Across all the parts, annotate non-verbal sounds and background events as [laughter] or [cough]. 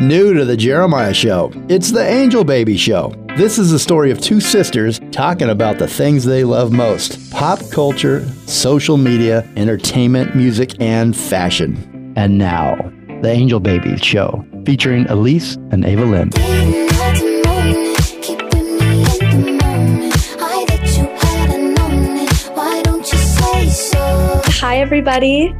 New to the Jeremiah Show, it's the Angel Baby Show. This is the story of two sisters talking about the things they love most pop culture, social media, entertainment, music, and fashion. And now, the Angel Baby Show, featuring Elise and Ava Lynn. Hi, everybody.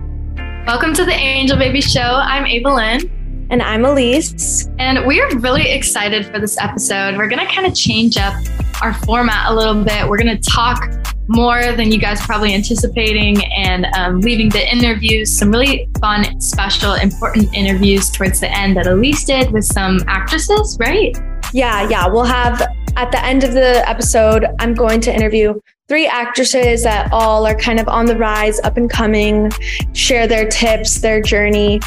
Welcome to the Angel Baby Show. I'm Ava Lynn. And I'm Elise. And we're really excited for this episode. We're going to kind of change up our format a little bit. We're going to talk more than you guys probably anticipating and um, leaving the interviews, some really fun, special, important interviews towards the end that Elise did with some actresses, right? Yeah, yeah. We'll have at the end of the episode, I'm going to interview three actresses that all are kind of on the rise, up and coming, share their tips, their journey.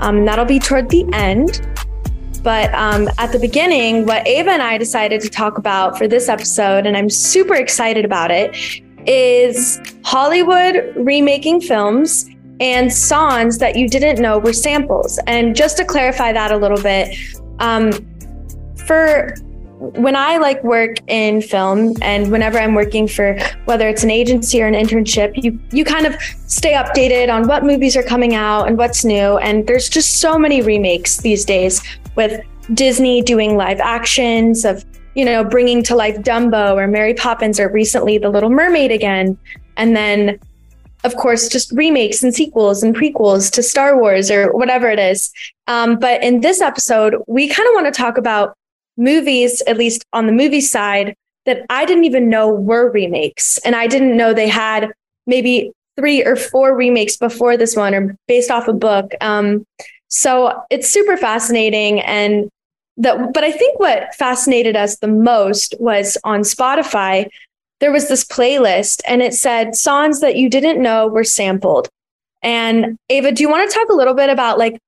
Um, that'll be toward the end. But um, at the beginning, what Ava and I decided to talk about for this episode, and I'm super excited about it, is Hollywood remaking films and songs that you didn't know were samples. And just to clarify that a little bit, um, for when I like work in film and whenever I'm working for whether it's an agency or an internship, you you kind of stay updated on what movies are coming out and what's new. And there's just so many remakes these days with Disney doing live actions of, you know, bringing to life Dumbo or Mary Poppins or recently The Little Mermaid again. And then of course, just remakes and sequels and prequels to Star Wars or whatever it is. Um, but in this episode, we kind of want to talk about movies, at least on the movie side, that I didn't even know were remakes. And I didn't know they had maybe three or four remakes before this one or based off a book. Um, so it's super fascinating. And that, but I think what fascinated us the most was on Spotify, there was this playlist and it said songs that you didn't know were sampled. And Ava, do you want to talk a little bit about like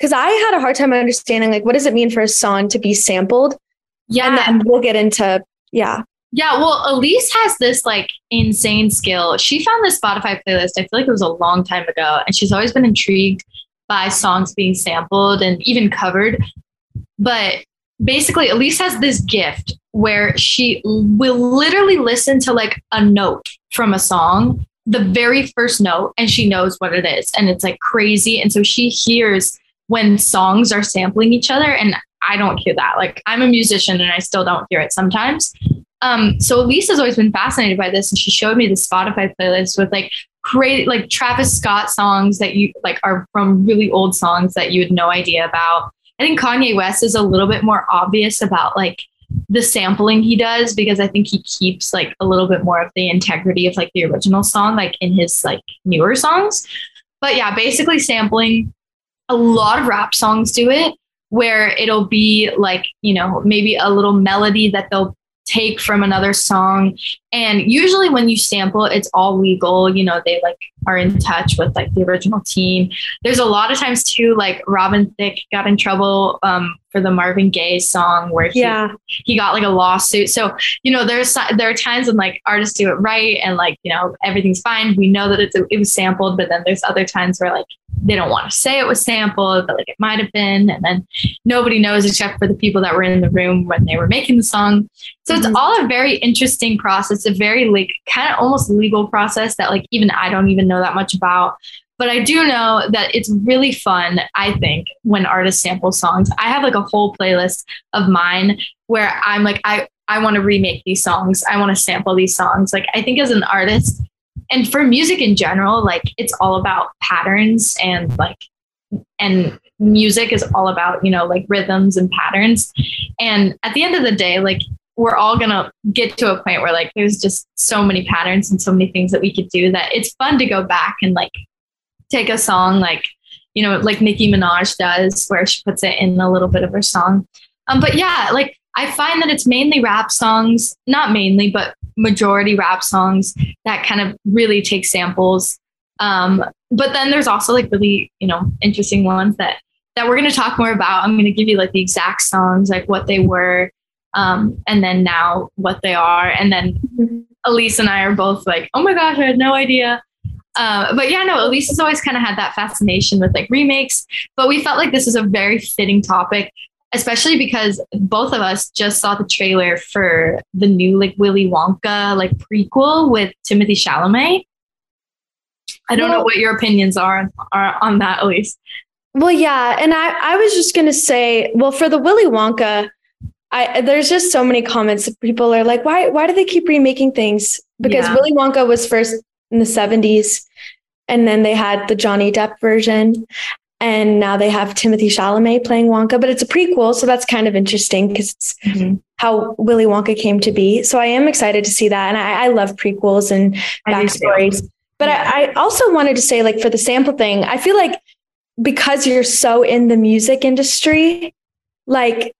because I had a hard time understanding like what does it mean for a song to be sampled? Yeah. And then we'll get into yeah. Yeah, well, Elise has this like insane skill. She found this Spotify playlist. I feel like it was a long time ago, and she's always been intrigued by songs being sampled and even covered. But basically, Elise has this gift where she will literally listen to like a note from a song, the very first note, and she knows what it is. And it's like crazy. And so she hears when songs are sampling each other and I don't hear that. Like I'm a musician and I still don't hear it sometimes. Um, so Lisa's always been fascinated by this and she showed me the Spotify playlist with like great like Travis Scott songs that you like are from really old songs that you had no idea about. I think Kanye West is a little bit more obvious about like the sampling he does because I think he keeps like a little bit more of the integrity of like the original song like in his like newer songs. But yeah, basically sampling a lot of rap songs do it where it'll be like, you know, maybe a little melody that they'll take from another song. And usually when you sample, it's all legal. You know, they like are in touch with like the original team. There's a lot of times too, like Robin Thicke got in trouble um, for the Marvin Gaye song where he, yeah. he got like a lawsuit. So, you know, there's there are times when like artists do it right and like, you know, everything's fine. We know that it's, it was sampled, but then there's other times where like they don't want to say it was sampled, but like it might have been. And then nobody knows except for the people that were in the room when they were making the song. So mm-hmm. it's all a very interesting process, a very like kind of almost legal process that like even I don't even know that much about. But I do know that it's really fun, I think, when artists sample songs. I have like a whole playlist of mine where I'm like, I, I want to remake these songs. I want to sample these songs. Like, I think as an artist, and for music in general, like it's all about patterns and like and music is all about, you know, like rhythms and patterns. And at the end of the day, like we're all gonna get to a point where like there's just so many patterns and so many things that we could do that it's fun to go back and like take a song like you know like Nicki Minaj does where she puts it in a little bit of her song. Um, but yeah, like I find that it's mainly rap songs, not mainly, but majority rap songs that kind of really take samples. Um, but then there's also like really, you know, interesting ones that that we're going to talk more about. I'm going to give you like the exact songs, like what they were, um, and then now what they are. And then Elise and I are both like, oh my gosh, I had no idea. Um, but yeah, no, Elise has always kind of had that fascination with like remakes. But we felt like this is a very fitting topic, especially because both of us just saw the trailer for the new like Willy Wonka like prequel with Timothée Chalamet. I don't well, know what your opinions are, are on that, Elise. Well, yeah, and I I was just gonna say, well, for the Willy Wonka, I there's just so many comments. That people are like, why why do they keep remaking things? Because yeah. Willy Wonka was first in the 70s, and then they had the Johnny Depp version, and now they have Timothée Chalamet playing Wonka, but it's a prequel, so that's kind of interesting because it's mm-hmm. how Willy Wonka came to be. So I am excited to see that, and I, I love prequels and backstories. But yeah. I, I also wanted to say, like, for the sample thing, I feel like because you're so in the music industry, like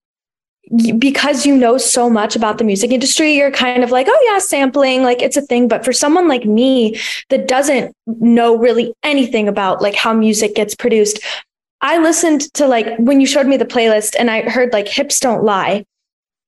because you know so much about the music industry, you're kind of like, oh, yeah, sampling, like it's a thing. But for someone like me that doesn't know really anything about like how music gets produced, I listened to like when you showed me the playlist and I heard like Hips Don't Lie.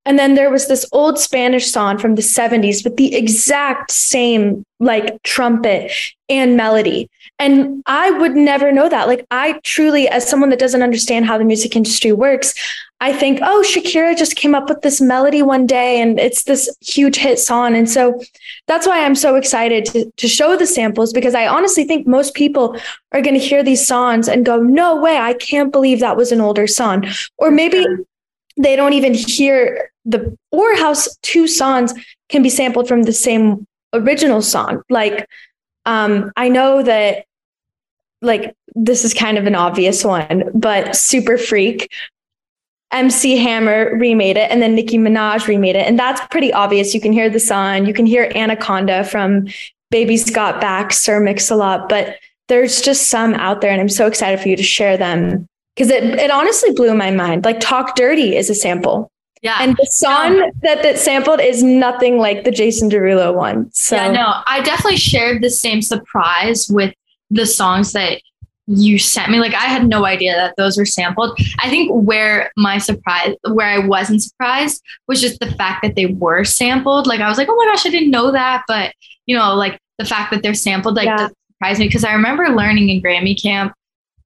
And then there was this old Spanish song from the 70s with the exact same like trumpet and melody. And I would never know that. Like, I truly, as someone that doesn't understand how the music industry works, I think, oh, Shakira just came up with this melody one day and it's this huge hit song. And so that's why I'm so excited to, to show the samples because I honestly think most people are going to hear these songs and go, no way, I can't believe that was an older song. Or maybe they don't even hear the, or how two songs can be sampled from the same original song. Like, um, I know that like this is kind of an obvious one, but Super Freak, MC Hammer remade it, and then Nicki Minaj remade it. And that's pretty obvious. You can hear the song, you can hear Anaconda from Baby's Got Back, Sir Mix-a-Lot, but there's just some out there, and I'm so excited for you to share them because it, it honestly blew my mind. Like Talk Dirty is a sample. Yeah. And the song yeah. that that sampled is nothing like the Jason Derulo one. So Yeah, no, I definitely shared the same surprise with the songs that you sent me. Like I had no idea that those were sampled. I think where my surprise, where I wasn't surprised, was just the fact that they were sampled. Like I was like, oh my gosh, I didn't know that. But you know, like the fact that they're sampled, like yeah. surprised me because I remember learning in Grammy camp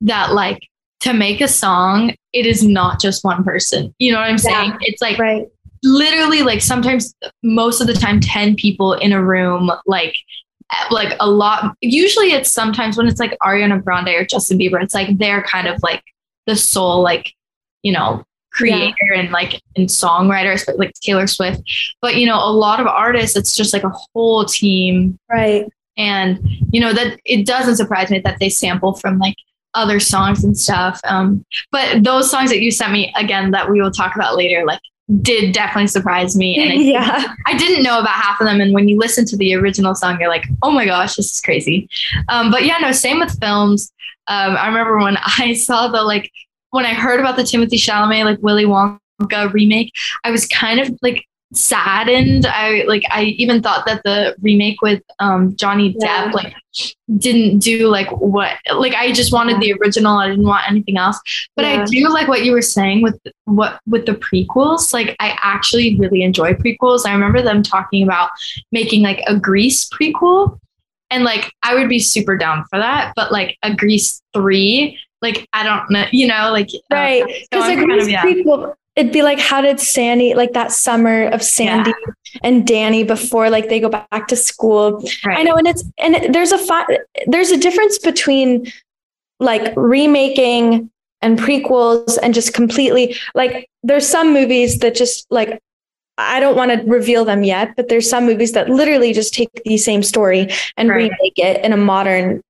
that like to make a song, it is not just one person. You know what I'm saying? Yeah. It's like right. literally like sometimes most of the time 10 people in a room like like a lot usually it's sometimes when it's like Ariana Grande or Justin Bieber it's like they're kind of like the sole like you know creator yeah. and like and songwriter like Taylor Swift. But you know a lot of artists it's just like a whole team. Right. And you know that it doesn't surprise me that they sample from like other songs and stuff. Um but those songs that you sent me again that we will talk about later like did definitely surprise me. And I, [laughs] yeah. I didn't know about half of them. And when you listen to the original song, you're like, oh my gosh, this is crazy. Um, but yeah, no, same with films. Um, I remember when [laughs] I saw the like, when I heard about the Timothée Chalamet, like Willy Wonka remake, I was kind of like saddened. I like I even thought that the remake with um Johnny Depp yeah. like didn't do like what like I just wanted the original. I didn't want anything else. But yeah. I do like what you were saying with what with the prequels. Like I actually really enjoy prequels. I remember them talking about making like a Grease prequel. And like I would be super down for that, but like a Grease 3 like I don't know, you know, like right because uh, so a Grease kind of, yeah. prequel it'd be like how did sandy like that summer of sandy yeah. and danny before like they go back to school right. i know and it's and it, there's a fi- there's a difference between like remaking and prequels and just completely like there's some movies that just like I don't want to reveal them yet, but there's some movies that literally just take the same story and right. remake it in a modern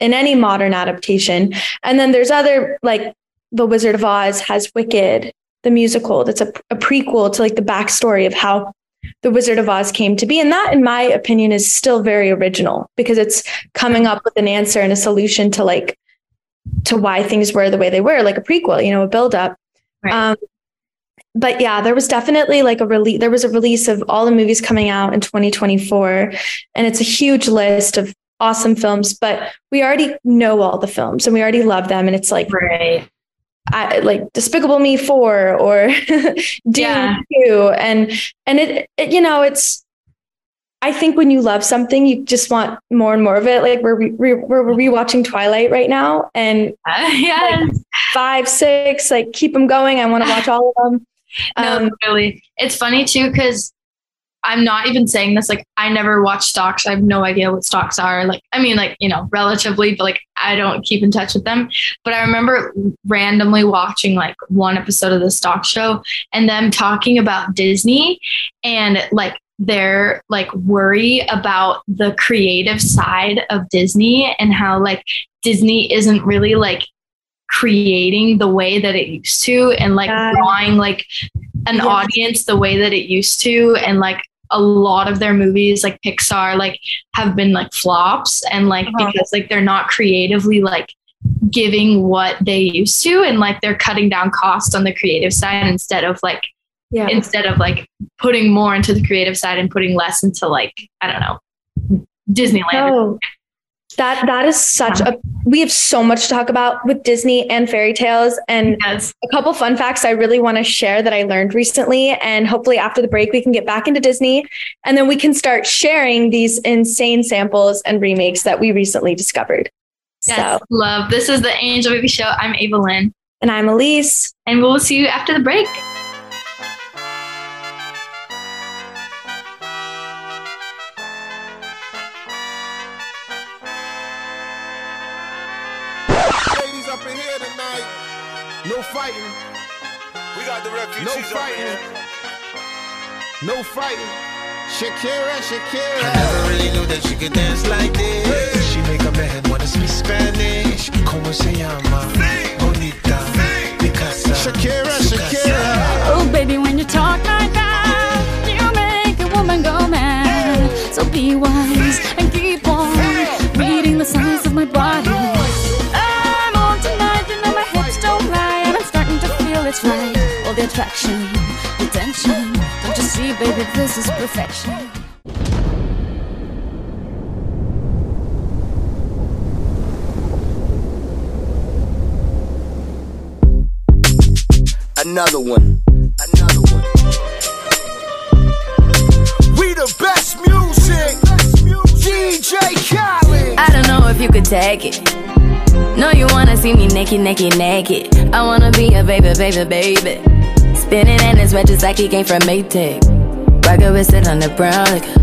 in any modern adaptation. And then there's other like The Wizard of Oz has Wicked the musical that's a, a prequel to like the backstory of how the Wizard of Oz came to be. And that, in my opinion, is still very original because it's coming up with an answer and a solution to like to why things were the way they were, like a prequel, you know, a build up. Right. Um, but yeah, there was definitely like a release. There was a release of all the movies coming out in 2024, and it's a huge list of awesome films. But we already know all the films and we already love them, and it's like right. I, like Despicable Me Four or [laughs] Dune yeah. Two, and and it, it, you know it's I think when you love something, you just want more and more of it. Like we're re- we're, we're rewatching Twilight right now, and [laughs] Uh, yeah. like, five, six, like keep them going. I want to watch all of them. No, Um, really. It's funny too because I'm not even saying this. Like, I never watch stocks. I have no idea what stocks are. Like, I mean, like you know, relatively, but like I don't keep in touch with them. But I remember randomly watching like one episode of the stock show and them talking about Disney and like their like worry about the creative side of Disney and how like Disney isn't really like creating the way that it used to and like drawing like an Yes. audience the way that it used to and like a lot of their movies like Pixar like have been like flops and like Uh-huh. because like they're not creatively like giving what they used to and like they're cutting down costs on the creative side instead of like yeah. instead of like putting more into the creative side and putting less into like I don't know Disneyland. Oh, that that is such a. We have so much to talk about with Disney and fairy tales, and Yes. a couple fun facts I really want to share that I learned recently. And hopefully, after the break, we can get back into Disney, and then we can start sharing these insane samples and remakes that we recently discovered. Yes. So, Love. This is the Angel Baby Show. I'm Ava Lynn, and I'm Elise. and we'll see you after the break. No fighting. No fighting. Shakira, Shakira. I never really knew that she could dance like this. She make a man wanna speak Spanish. Como se llama? Bonita. Picasa. Shakira, su. Shakira. Oh, baby, when you talk like that, you make a woman go mad. So be wise and keep on reading the signs of my body. I'm on tonight, you know my hips don't lie, and I'm starting to feel it's right. The attraction, the tension. Don't you see, baby, this is perfection. Another one. Another one. We the best music. DJ Khaled. I don't know if you could take it. No, you wanna see me naked, naked, naked. I wanna be a baby, baby, baby. Spinning in his red just like he came from Maytag. Rocket with it on the brown liquor.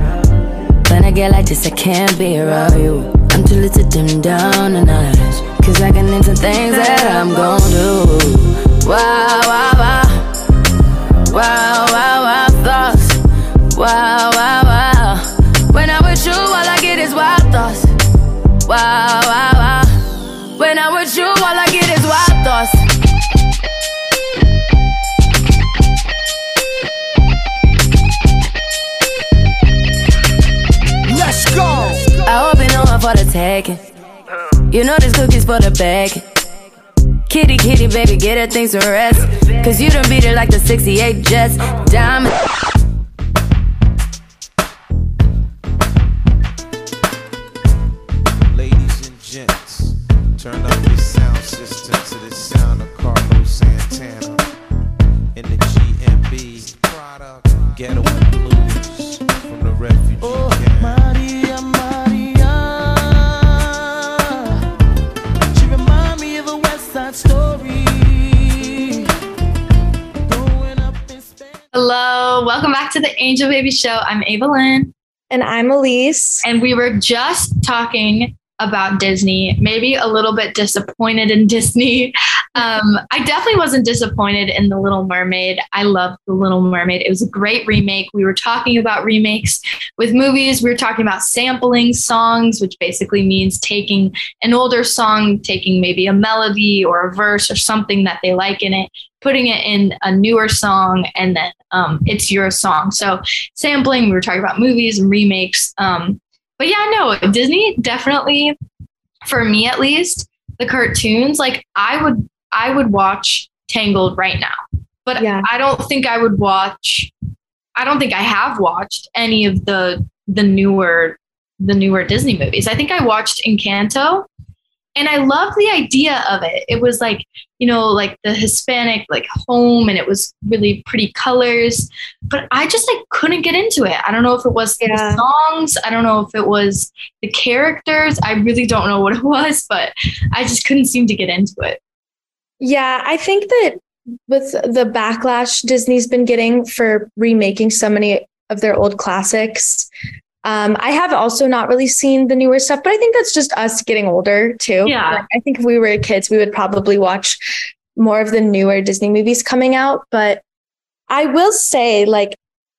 When I get like this, I can't be around you. I'm too little to dim down a notch. Cause I can into things that I'm gon' do. Wow, wow, wow. Wow, wow, wow, thoughts. Wow. Wow, wow, wow. When I'm with you, all I get is wild thoughts. Let's go. I hope you know I'm for the taking. You know this cookie's for the bag. Kitty, kitty, baby, get her things to rest. Cause you done beat her like the 68 Jets. Diamond. Angel Baby Show. I'm Ava Lynn, And I'm Elise. and we were just talking about Disney. Maybe a little bit disappointed in [laughs] Disney. Um, I definitely wasn't disappointed in The Little Mermaid. I loved The Little Mermaid. It was a great remake. We were talking about remakes with movies. We were talking about sampling songs, which basically means taking an older song, taking maybe a melody or a verse or something that they like in it, putting it in a newer song, and then um, it's your song. So sampling. We were talking about movies and remakes. Um, but yeah, no, Disney definitely, for me at least, the cartoons. Like I would, I would watch Tangled right now, but Yeah. I don't think I would watch. I don't think I have watched any of the the newer the newer Disney movies. I think I watched Encanto, And I love the idea of it. It was like, you know, like the Hispanic like home and it was really pretty colors. But I just like couldn't get into it. I don't know if it was Yeah. the songs. I don't know if it was the characters. I really don't know [laughs] what it was, but I just couldn't seem to get into it. Yeah, I think that with the backlash Disney's been getting for remaking so many of their old classics, um, I have also not really seen the newer stuff, but I think that's just us getting older too. Yeah. Like, I think if we were kids, we would probably watch more of the newer Disney movies coming out. But I will say, like,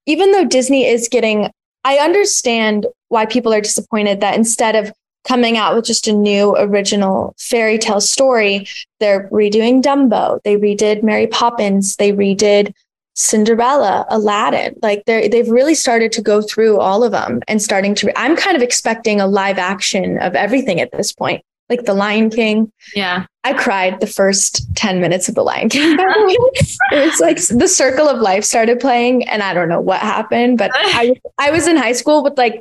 even though Disney is getting, I understand why people are disappointed that instead of coming out with just a new original fairy tale story, they're redoing Dumbo. They redid Mary Poppins. They redid Cinderella, Aladdin. Like they they've really started to go through all of them and starting to. I'm kind of expecting a live action of everything at this point, like The Lion King. Yeah. I cried the first 10 minutes of The Lion King. by the way. it was like the circle of life started playing, and I don't know what happened, but I, [laughs] I was in high school with like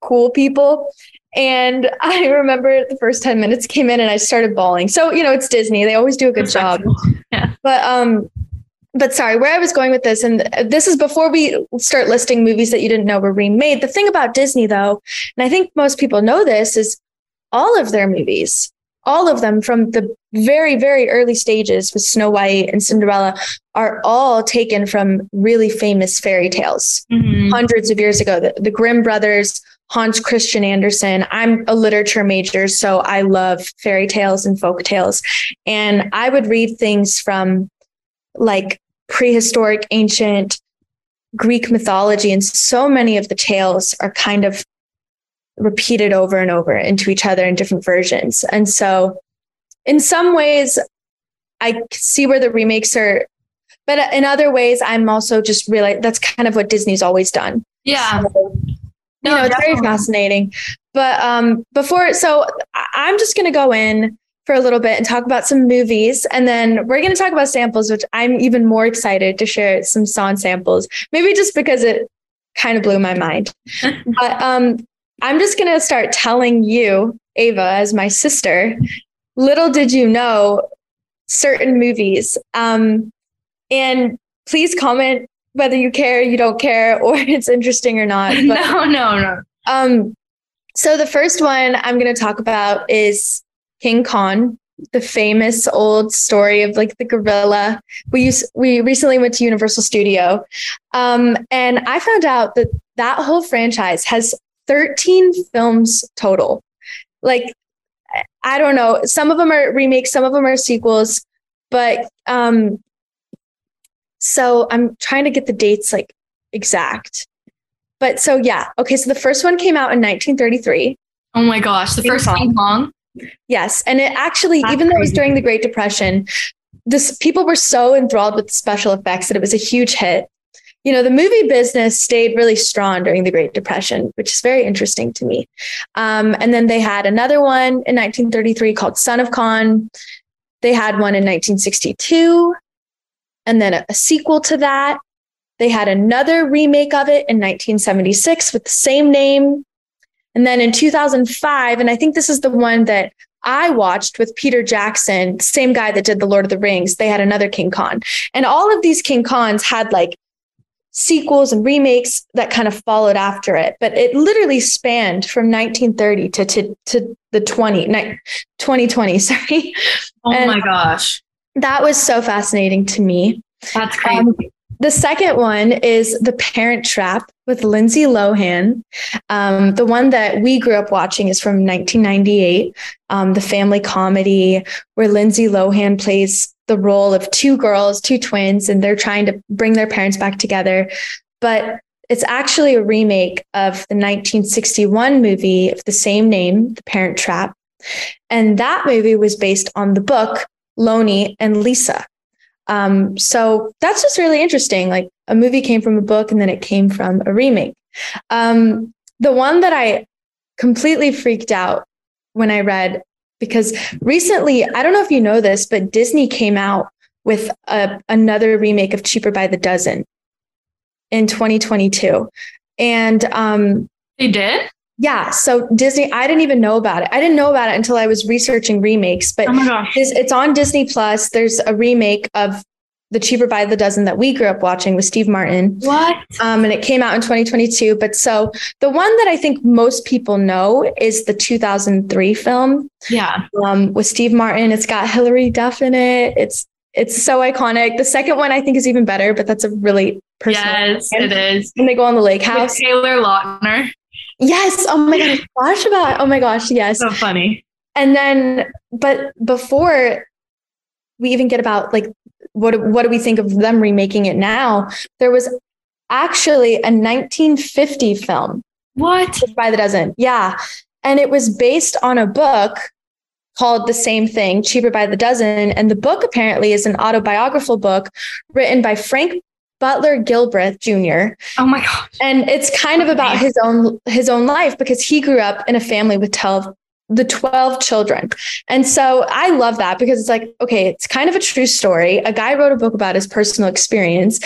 cool people. And I remember the first 10 minutes came in and I started bawling. So, you know, it's Disney. They always do a good job. [laughs] Yeah. But um but sorry, where I was going with this, and this is before we start listing movies that you didn't know were remade. The thing about Disney, though, and I think most people know this, is all of their movies, all of them from the very, very early stages with Snow White and Cinderella, are all taken from really famous fairy tales Mhm. hundreds of years ago. The, the Grimm brothers, Hans Christian Andersen. I'm a literature major, so I love fairy tales and folk tales. And I would read things from like prehistoric, ancient Greek mythology, and so many of the tales are kind of repeated over and over into each other in different versions. And so, in some ways, I see where the remakes are, but in other ways, I'm also just really that's kind of what Disney's always done. Yeah. So, you No, know, it's very fascinating. But um, before, so I'm just going to go in for a little bit and talk about some movies, and then we're going to talk about samples, which I'm even more excited to share some song samples. Maybe just because it kind of blew my mind. [laughs] but um, I'm just going to start telling you, Ava, as my sister. Little did you know certain movies. Um, and please comment whether you care, you don't care, or [laughs] it's interesting or not. [laughs] But no, no, no. um, so the first one I'm going to talk about is King Kong, the famous old story of like the gorilla. We used we recently went to Universal Studio, um, and I found out that that whole franchise has 13 films total. Like I- don't know, some of them are remakes, some of them are sequels, but um, so I'm trying to get the dates like exact. But so yeah, okay. So the first one came out in 1933. Oh my gosh. The King first Kong. King Kong. Yes, and it actually, That's even though it was during the Great Depression, this people were so enthralled with the special effects that it was a huge hit. You know, the movie business stayed really strong during the Great Depression, which is very interesting to me. Um, and then they had another one in 1933 called Son of Kong. They had one in 1962, and then a, a sequel to that. They had another remake of it in 1976 with the same name. And then in 2005, and I think this is the one that I watched with Peter Jackson, same guy that did The Lord of the Rings, they had another King Kong. And all of these King Kongs had like sequels and remakes that kind of followed after it. But it literally spanned from 1930 to, to, to the 20, ni- 2020, [laughs] sorry. Oh And- my gosh. That was so fascinating to me. That's crazy. Um, the second one is The Parent Trap with Lindsay Lohan. Um, the one that we grew up watching is from 1998, um, the family comedy where Lindsay Lohan plays the role of two girls, two twins, and they're trying to bring their parents back together. But it's actually a remake of the 1961 movie of the same name, The Parent Trap. And that movie was based on the book Lottie and Lisa. Um, so that's just really interesting. Like a movie came from a book and then it came from a remake. Um, the one that I completely freaked out when I read, because recently, I don't know if you know this, but Disney came out with a, another remake of Cheaper by the Dozen in 2022. And um, They did? Yeah. So Disney, I didn't even know about it. I didn't know about it until I was researching remakes, but Oh it's, on Disney Plus. There's a remake of The Cheaper by the Dozen that we grew up watching with Steve Martin. What? Um, and it came out in 2022. But so the one that I think most people know is the 2003 film Yeah. um, with Steve Martin. It's got Hilary Duff in it. It's it's so iconic. The second one I think is even better, but that's a really personal. Yes, it is. When they go on the lake With house. Taylor Lautner. Yes. Oh my god. Gosh about. Oh my gosh. Yes. So funny. And then, but before we even get about like what what do we think of them remaking it now? There was actually a 1950 film What? by the dozen. Yeah. And it was based on a book called The Same Thing, Cheaper by the Dozen. And the book apparently is an autobiographical book written by Frank Butler Gilbreth Jr. Oh my gosh. And it's kind of about his own his own life because he grew up in a family with 12 the 12 children. And so I love that because it's like, okay, it's kind of a true story. A guy wrote a book about his personal experience,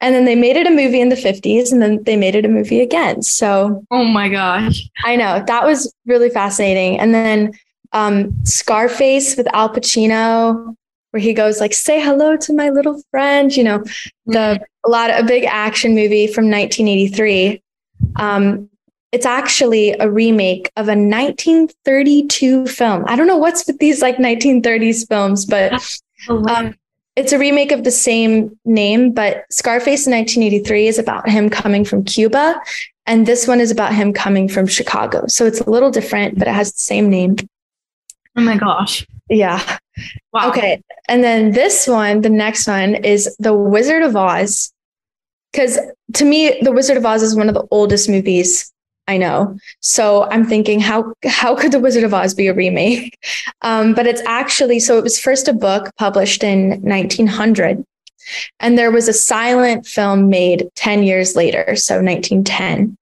and then they made it a movie in the 50s, and then they made it a movie again. So Oh my gosh. I know that was really fascinating. And then um, Scarface with Al Pacino, where he goes like, "Say hello to my little friend." You know, the a lot of a big action movie from 1983. Um, it's actually a remake of a 1932 film. I don't know what's with these like 1930s films, but um, it's a remake of the same name. But Scarface in 1983 is about him coming from Cuba, and this one is about him coming from Chicago. So it's a little different, but it has the same name. oh my gosh. Yeah. Wow. Okay. And then this one, the next one is The Wizard of Oz. Because to me, The Wizard of Oz is one of the oldest movies I know. So I'm thinking, how how could The Wizard of Oz be a remake? [laughs] Um, but it's actually so it was first a book published in 1900, and there was a silent film made 10 years later, so 1910.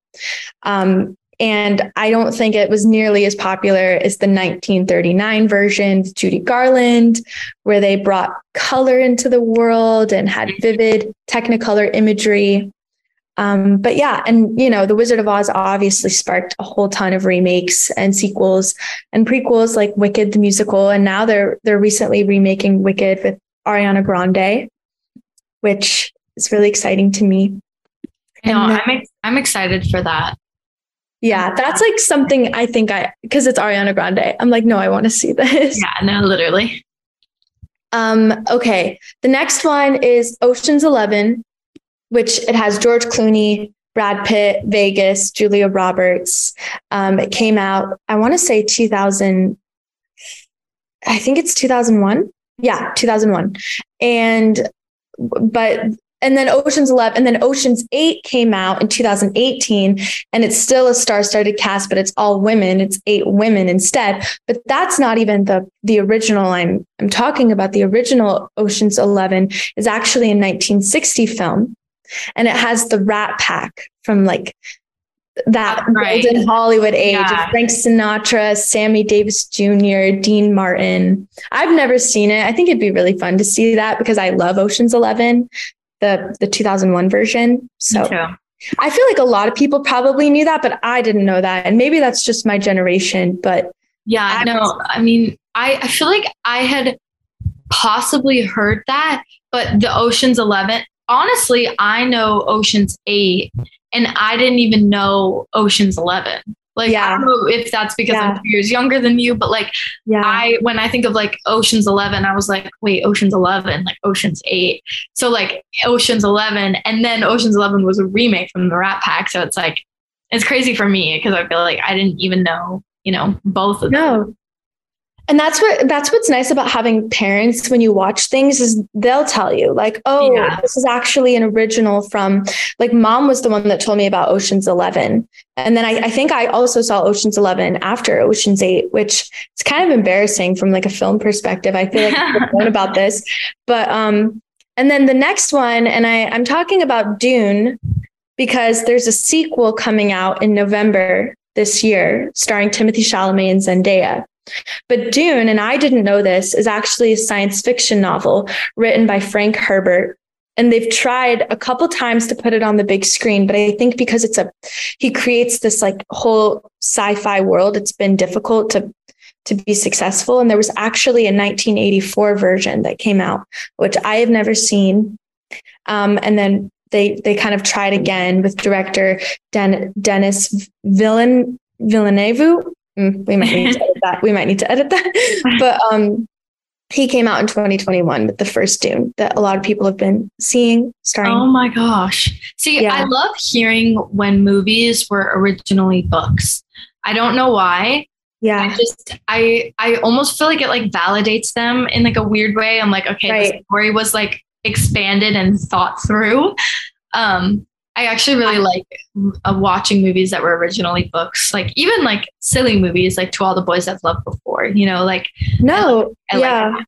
Um, and I don't think it was nearly as popular as the 1939 version with Judy Garland, where they brought color into the world and had vivid Technicolor imagery. Um, but yeah, and you know, The Wizard of Oz obviously sparked a whole ton of remakes and sequels and prequels like Wicked the musical, and now they're they're recently remaking Wicked with Ariana Grande, which is really exciting to me. No, And I'm ex- I'm excited for that. Yeah, that's like something I think I because it's Ariana Grande. I'm like, no, I want to see this. Yeah, no, literally. Um, okay. The next one is Ocean's Eleven, which it has George Clooney, Brad Pitt, Vegas, Julia Roberts. Um, it came out, I want to say 2000, I think it's 2001. Yeah, 2001. And, but, and then Ocean's 11, and then Ocean's 8 came out in 2018, and it's still a star studded cast, but it's all women. It's eight women instead. But that's not even the, the original I'm, I'm talking about. The original Ocean's 11 is actually a 1960 film and it has the Rat Pack from like that Right. golden Hollywood age Yeah. of Frank Sinatra, Sammy Davis Jr., Dean Martin. I've never seen it. I think it'd be really fun to see that because I love Ocean's Eleven, the the 2001 version. So I feel like a lot of people probably knew that, but I didn't know that, and maybe that's just my generation. But Yeah, I- no, I mean, I, I feel like I had possibly heard that, but the Ocean's 11, honestly, I know Ocean's 8, and I didn't even know Ocean's 11. Like, I Yeah. don't know if that's because Yeah. I'm two years younger than you, but like, yeah, I, when I think of like Ocean's 11, I was like, wait, Ocean's 11, like Ocean's 8. So, like, Ocean's 11, and then Ocean's 11 was a remake from the Rat Pack. So it's like, it's crazy for me because I feel like I didn't even know, you know, both of them. And that's what that's what's nice about having parents when you watch things is they'll tell you like, oh, Yeah. this is actually an original from like mom was the one that told me about Ocean's Eleven. And then I, I think I also saw Ocean's Eleven after Ocean's Eight, which is kind of embarrassing from like a film perspective. I feel like I've known about this. But um, and then the next one, and I, I'm talking about Dune because there's a sequel coming out in November this year, starring Timothée Chalamet and Zendaya. But Dune, and I didn't know this, is actually a science fiction novel written by Frank Herbert. and they've tried a couple times to put it on the big screen, but I think because it's a he creates this like whole sci-fi world, it's been difficult to to be successful. And there was actually a 1984 version that came out, which I have never seen. Um, and then they they kind of tried again with director Den- Villen Villeneuve. Mm, we might need to [laughs] edit that. We might need to edit that. [laughs] But um, he came out in 2021 with the first Dune that a lot of people have been seeing. Starring. Oh my gosh! See, Yeah. I love hearing when movies were originally books. I don't know why. Yeah. I just I I almost feel like it like validates them in like a weird way. I'm like, okay, the story was like expanded and thought through. Um, I actually really like uh, watching movies that were originally books, like even like silly movies, like To All the Boys I've Loved Before. You know, like no, I like yeah, that.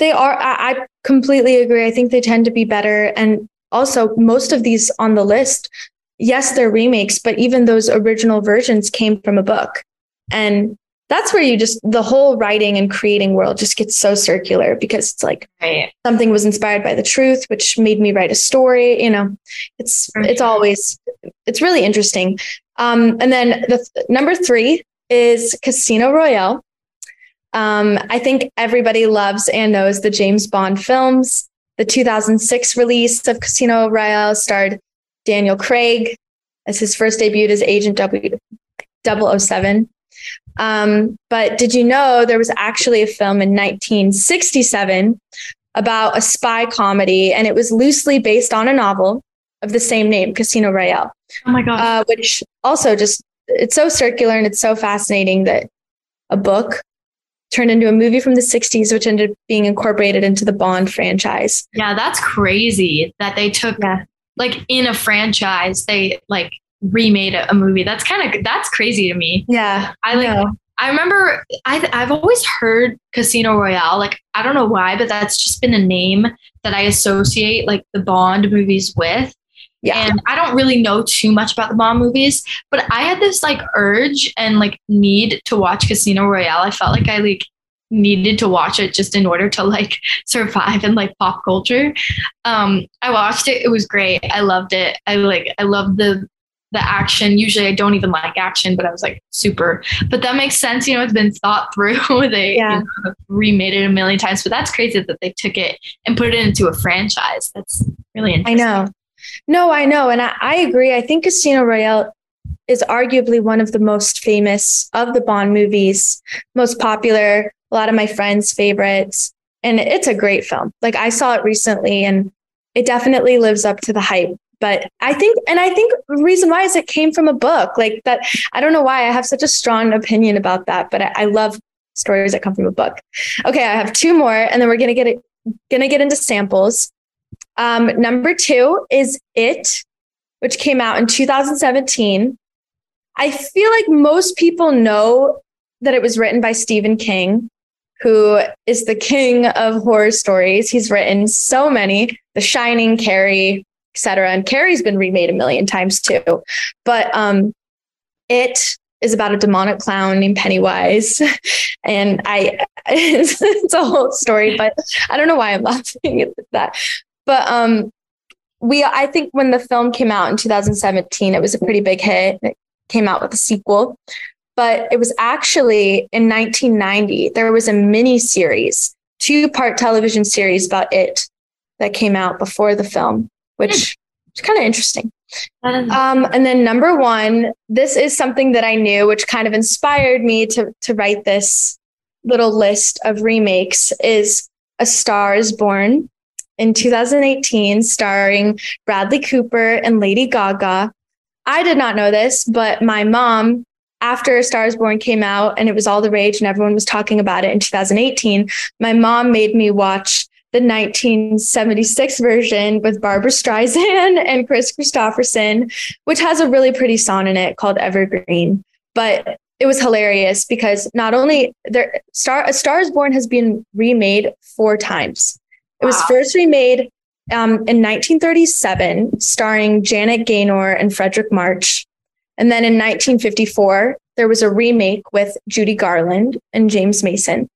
they are. I, I completely agree. I think they tend to be better, and also most of these on the list, yes, they're remakes, but even those original versions came from a book, and that's where you just the whole writing and creating world just gets so circular because it's like right. something was inspired by the truth which made me write a story you know it's it's always it's really interesting. Um and then the th- number three is casino royale. Um i think everybody loves and knows the james bond films. The 2006 release of casino royale starred daniel craig as his first debut as agent w 007 um, but did you know there was actually a film in 1967 about a spy comedy, and it was loosely based on a novel of the same name, Casino Royale, Oh my god. uh, which also just it's so circular and it's so fascinating that a book turned into a movie from the 60s, which ended up being incorporated into the Bond franchise. yeah, that's crazy that they took Yeah. like in a franchise, they like remade a, movie. That's kind of that's crazy to me. Yeah, I like know. I remember I I've always heard Casino Royale. Like I don't know why, but that's just been a name that I associate like the Bond movies with. yeah, And I don't really know too much about the Bond movies, but I had this like urge and like need to watch Casino Royale. I felt like I like needed to watch it just in order to like [laughs] survive in like pop culture. Um I watched it. It was great. I loved it. I like I loved the the action. Usually I don't even like action, but I was like super. But that makes sense. You know, it's been thought [laughs] through. they you know, remade it a million times, but that's crazy that they took it and put it into a franchise. That's really interesting. I know. No, I know. And I, I agree. I think Casino Royale is arguably one of the most famous of the Bond movies, most popular, a lot of my friends' favorites. And it's a great film. Like I saw it recently and it definitely lives up to the hype. But I think, and I think the reason why is it came from a book like that. I don't know why I have such a strong opinion about that, but I, I love stories that come from a book. Okay, I have two more and then we're going to get it, going to get into samples. Um, number two is It, which came out in 2017. I feel like most people know that it was written by Stephen King, who is the king of horror stories. He's written so many The Shining, Carrie, etc. And Carrie's been remade a million times too. But um, It is about a demonic clown named Pennywise. [laughs] And I, it's, [laughs] it's a whole story, but I don't know why I'm [laughs] laughing at that. But um, we, I think when the film came out in 2017, it was a pretty big hit. It came out with a sequel, but it was actually in 1990. There was a mini series, two part television series about it that came out before the film, which is kind of interesting. Um, and then number one, this is something that I knew, which kind of inspired me to to write this little list of remakes. Is A Star Is Born in 2018, starring Bradley Cooper and Lady Gaga. I did not know this, but my mom, after A Star Is Born came out and it was all the rage and everyone was talking about it in 2018, my mom made me watch the 1976 version with Barbra Streisand [laughs] and Kris Kristofferson, which has a really pretty song in it called Evergreen. But it was hilarious because not only there Star A Star is Born has been remade four times. It was Wow. first remade um, in 1937, starring Janet Gaynor and Fredric March. And then in 1954, there was a remake with Judy Garland and James Mason.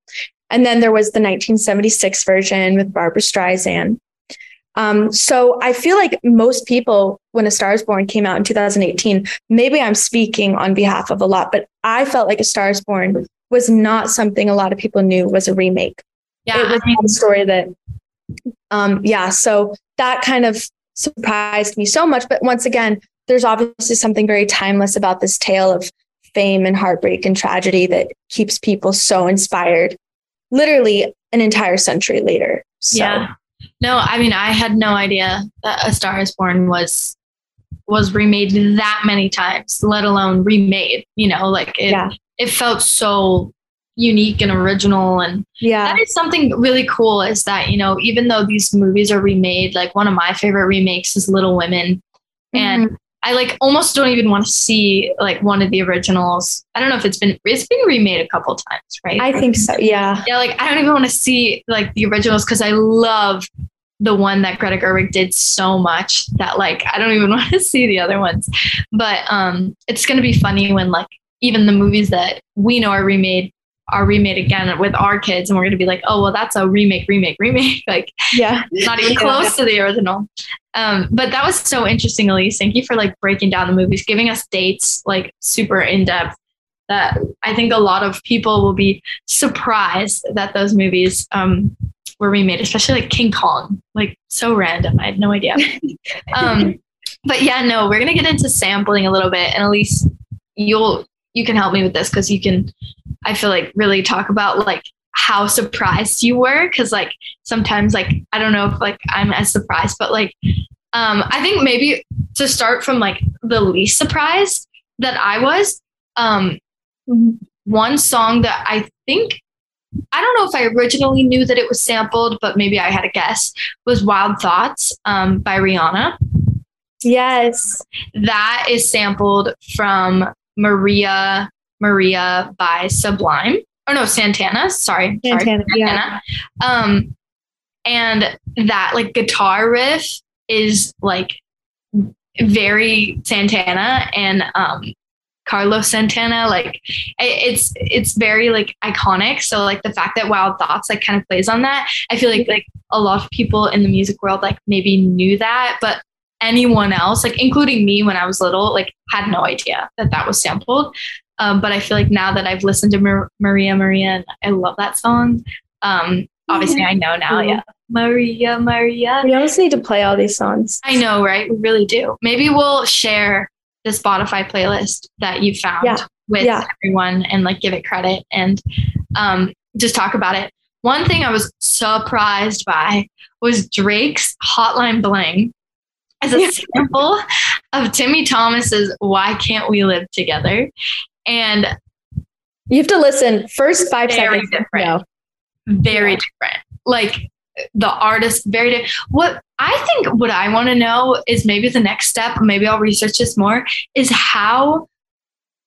And then there was the 1976 version with Barbra Streisand. Um, so I feel like most people, when A Star is Born came out in 2018, maybe I'm speaking on behalf of a lot, but I felt like A Star is Born was not something a lot of people knew was a remake. Yeah, it was I mean, a story that, um, yeah. So that kind of surprised me so much. But once again, there's obviously something very timeless about this tale of fame and heartbreak and tragedy that keeps people so inspired. Literally an entire century later. So. Yeah. No, I mean, I had no idea that A Star is Born was was remade that many times, let alone remade. You know, like it Yeah. it felt so unique and original and Yeah. that is something really cool is that you know even though these movies are remade like one of my favorite remakes is little women and Mm-hmm. I like almost don't even want to see like one of the originals i don't know if it's been it's been remade a couple times right I think so. Yeah. yeah like i don't even want to see like the originals because i love the one that greta gerwig did so much that like i don't even [laughs] want to see the other ones but um it's going to be funny when like even the movies that we know are remade are remade again with our kids and we're going to be like oh well that's a remake remake remake. [laughs] Like Yeah. not even close to the original. Um but that was so interesting elise. Thank you for like breaking down the movies giving us dates like super in depth that i think a lot of people will be surprised that those movies um were remade especially like king kong. Like so random. I had no idea. [laughs] Um but yeah no we're gonna get into sampling a little bit. And elise you'll you can help me with this because you can i feel like really talk about like how surprised you were because like sometimes like i don't know if like i'm as surprised but like um i think maybe to start from like the least surprised that i was um one song that i think i don't know if i originally knew that it was sampled but maybe i had a guess was wild thoughts um by rihanna Yes. that is sampled from Maria Maria by Sublime. Oh no, Santana. Sorry, sorry, Santana, yeah. Um, and that like guitar riff is like very Santana and um Carlos Santana. Like it's it's very like iconic. So like the fact that Wild Thoughts like kind of plays on that, I feel like like a lot of people in the music world like maybe knew that, but anyone else, like including me when I was little, like had no idea that that was sampled. Um, but I feel like now that I've listened to Mar- Maria Maria, and I love that song. Um, obviously, I know now. Yeah, Maria Maria. We almost need to play all these songs. I know, right? We really do. Maybe we'll share the Spotify playlist that you found Yeah. with Yeah. everyone and like give it credit and um, just talk about it. One thing I was surprised by was Drake's Hotline Bling as a sample of Timmy Thomas's Why Can't We Live Together? And You have to listen first five Very seconds. different. No. very Yeah. different. Like the artist, very different. What I think, what I want to know is maybe the next step. Maybe I'll research this more. Is how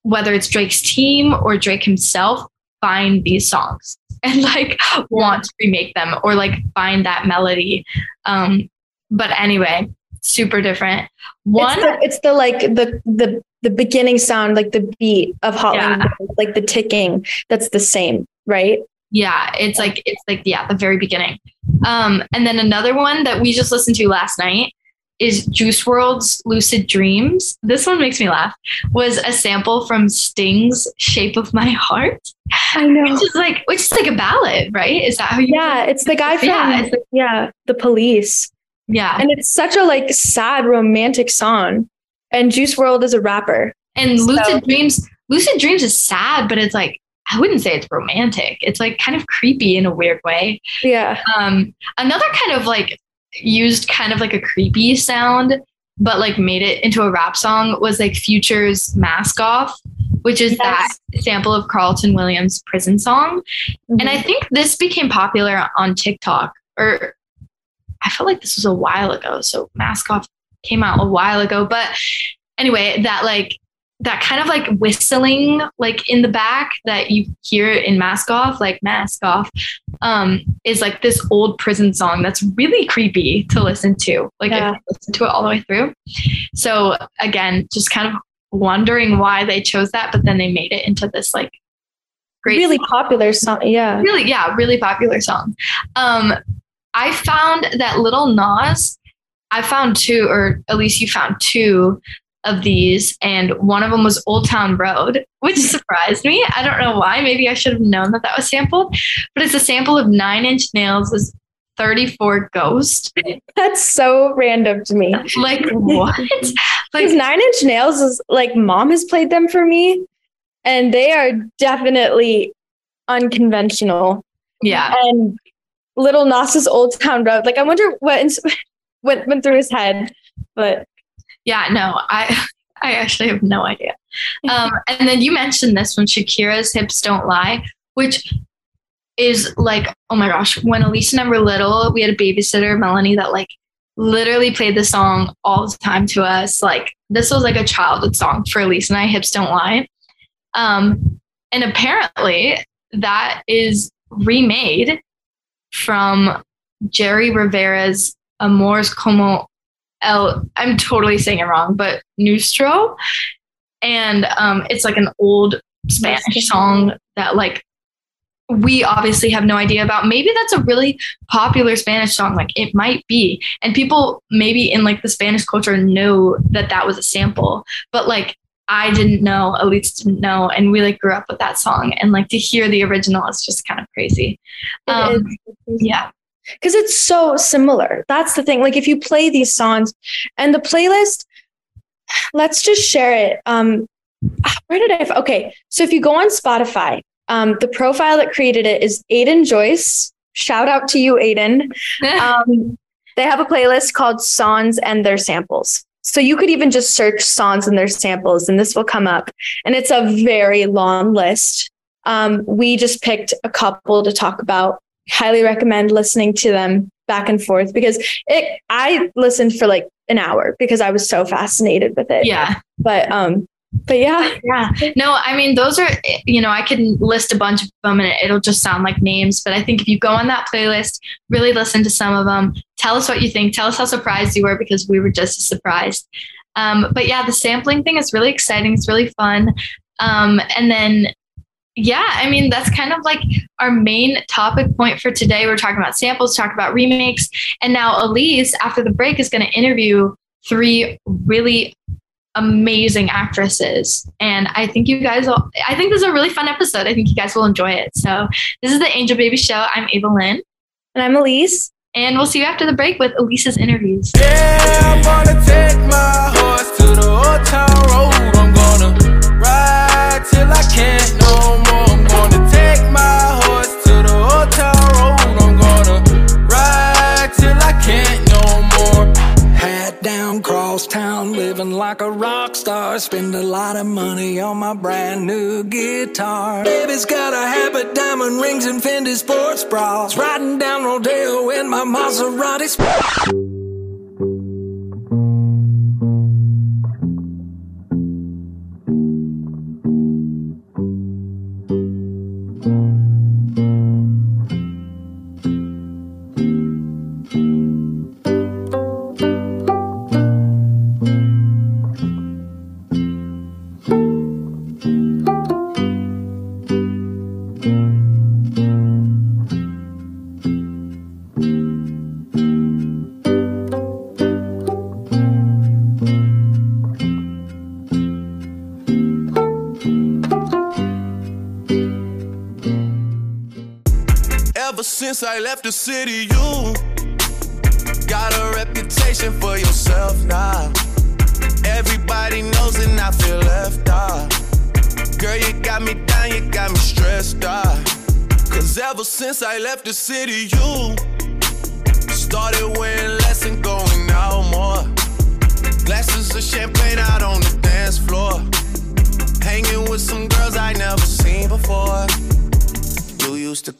whether it's Drake's team or Drake himself find these songs and like want to remake them or like find that melody. Um, but anyway, super different. One, It's the, it's the like the the the beginning sound, like the beat of Hotline, Yeah. Like the ticking. That's the same, right? Yeah, it's like it's like yeah, the very beginning. Um, and then another one that we just listened to last night is Juice WRLD's Lucid Dreams. This one makes me laugh. Was a sample from Sting's Shape of My Heart, I know. which is like which is like a ballad, right? Is that how you? Yeah, it's the guy from Yeah, yeah, the police, yeah. and it's such a like sad romantic song. And Juice WRLD is a rapper. And Lucid So- Dreams, Lucid Dreams is sad, but it's like I wouldn't say it's romantic. It's like kind of creepy in a weird way. Yeah, Um, another kind of like used kind of like a creepy sound, but like made it into a rap song was like Future's Mask Off, which is that sample of Carlton Williams' prison song. Mm-hmm. And I think this became popular on TikTok, or I felt like this was a while ago. So Mask Off came out a while ago. But anyway, that like that kind of like whistling like in the back that you hear in Mask Off, like Mask Off, um, is like this old prison song that's really creepy to listen to. Like Yeah. if you listen to it all the way through. So again, just kind of wondering why they chose that, but then they made it into this like great really popular song. Yeah, really yeah really popular song um I found that Lil Nas, I found two, or at least you found two of these, and one of them was Old Town Road, which [laughs] surprised me. I don't know why. Maybe I should have known that that was sampled, but it's a sample of Nine Inch Nails' is 34 Ghost. [laughs] That's so random to me. [laughs] Like, what? Like, Nine Inch Nails is like mom has played them for me, and they are definitely unconventional. yeah. And Lil Nas's Old Town Road, like I wonder what ins- [laughs] went went through his head, but Yeah, no, I [laughs] I actually have no idea. [laughs] Um, and then you mentioned this when Shakira's hips don't lie, which is like, oh my gosh, when Elise and I were little, we had a babysitter, Melanie, that like literally played the song all the time to us. Like this was like a childhood song for Elise and I, hips don't lie. Um, and apparently that is remade from Jerry Rivera's Amores como El, I'm totally saying it wrong, but Nuestro. And um, it's like an old Spanish song that like we obviously have no idea about. Maybe that's a really popular Spanish song. Like it might be. And people maybe in like the Spanish culture know that that was a sample, but like I didn't know, Elise didn't know. And we like grew up with that song. And like to hear the original is just kind of crazy. Um, yeah. because it's so similar. That's the thing. Like if you play these songs and the playlist, let's just share it. Um, where did I? f- Okay, so if you go on Spotify, um, the profile that created it is Aiden Joyce. Shout out to you, Aiden. [laughs] Um, they have a playlist called Songs and Their Samples. So you could even just search songs and their samples, and this will come up. And it's a very long list. Um, we just picked a couple to talk about. Highly recommend listening to them back and forth because it. I listened for like an hour because I was so fascinated with it. yeah. But um, but yeah, Yeah. No, I mean, those are, you know, I can list a bunch of them and it'll just sound like names. But I think if you go on that playlist, really listen to some of them, tell us what you think, tell us how surprised you were because we were just as surprised. Um, but yeah, the sampling thing is really exciting. It's really fun. Um, and then, yeah, I mean, that's kind of like our main topic point for today. We're talking about samples, talk about remakes. And now Elise, after the break, is going to interview three really amazing actresses. And I think you guys will, I think this is a really fun episode. I think you guys will enjoy it. So this is the Angel Baby Show. I'm Ava Lynn. and I'm Elise. And we'll see you after the break with Elise's interviews. Yeah, like a rock star. Spend a lot of money on my brand new guitar. Baby's got a habit, diamond rings, and Fendi sports bras. Riding down Rodeo in my Maserati. Left the city, you got a reputation for yourself now. Everybody knows and I feel left out. Girl, you got me down, you got me stressed out. Cause ever since I left the city, you started wearing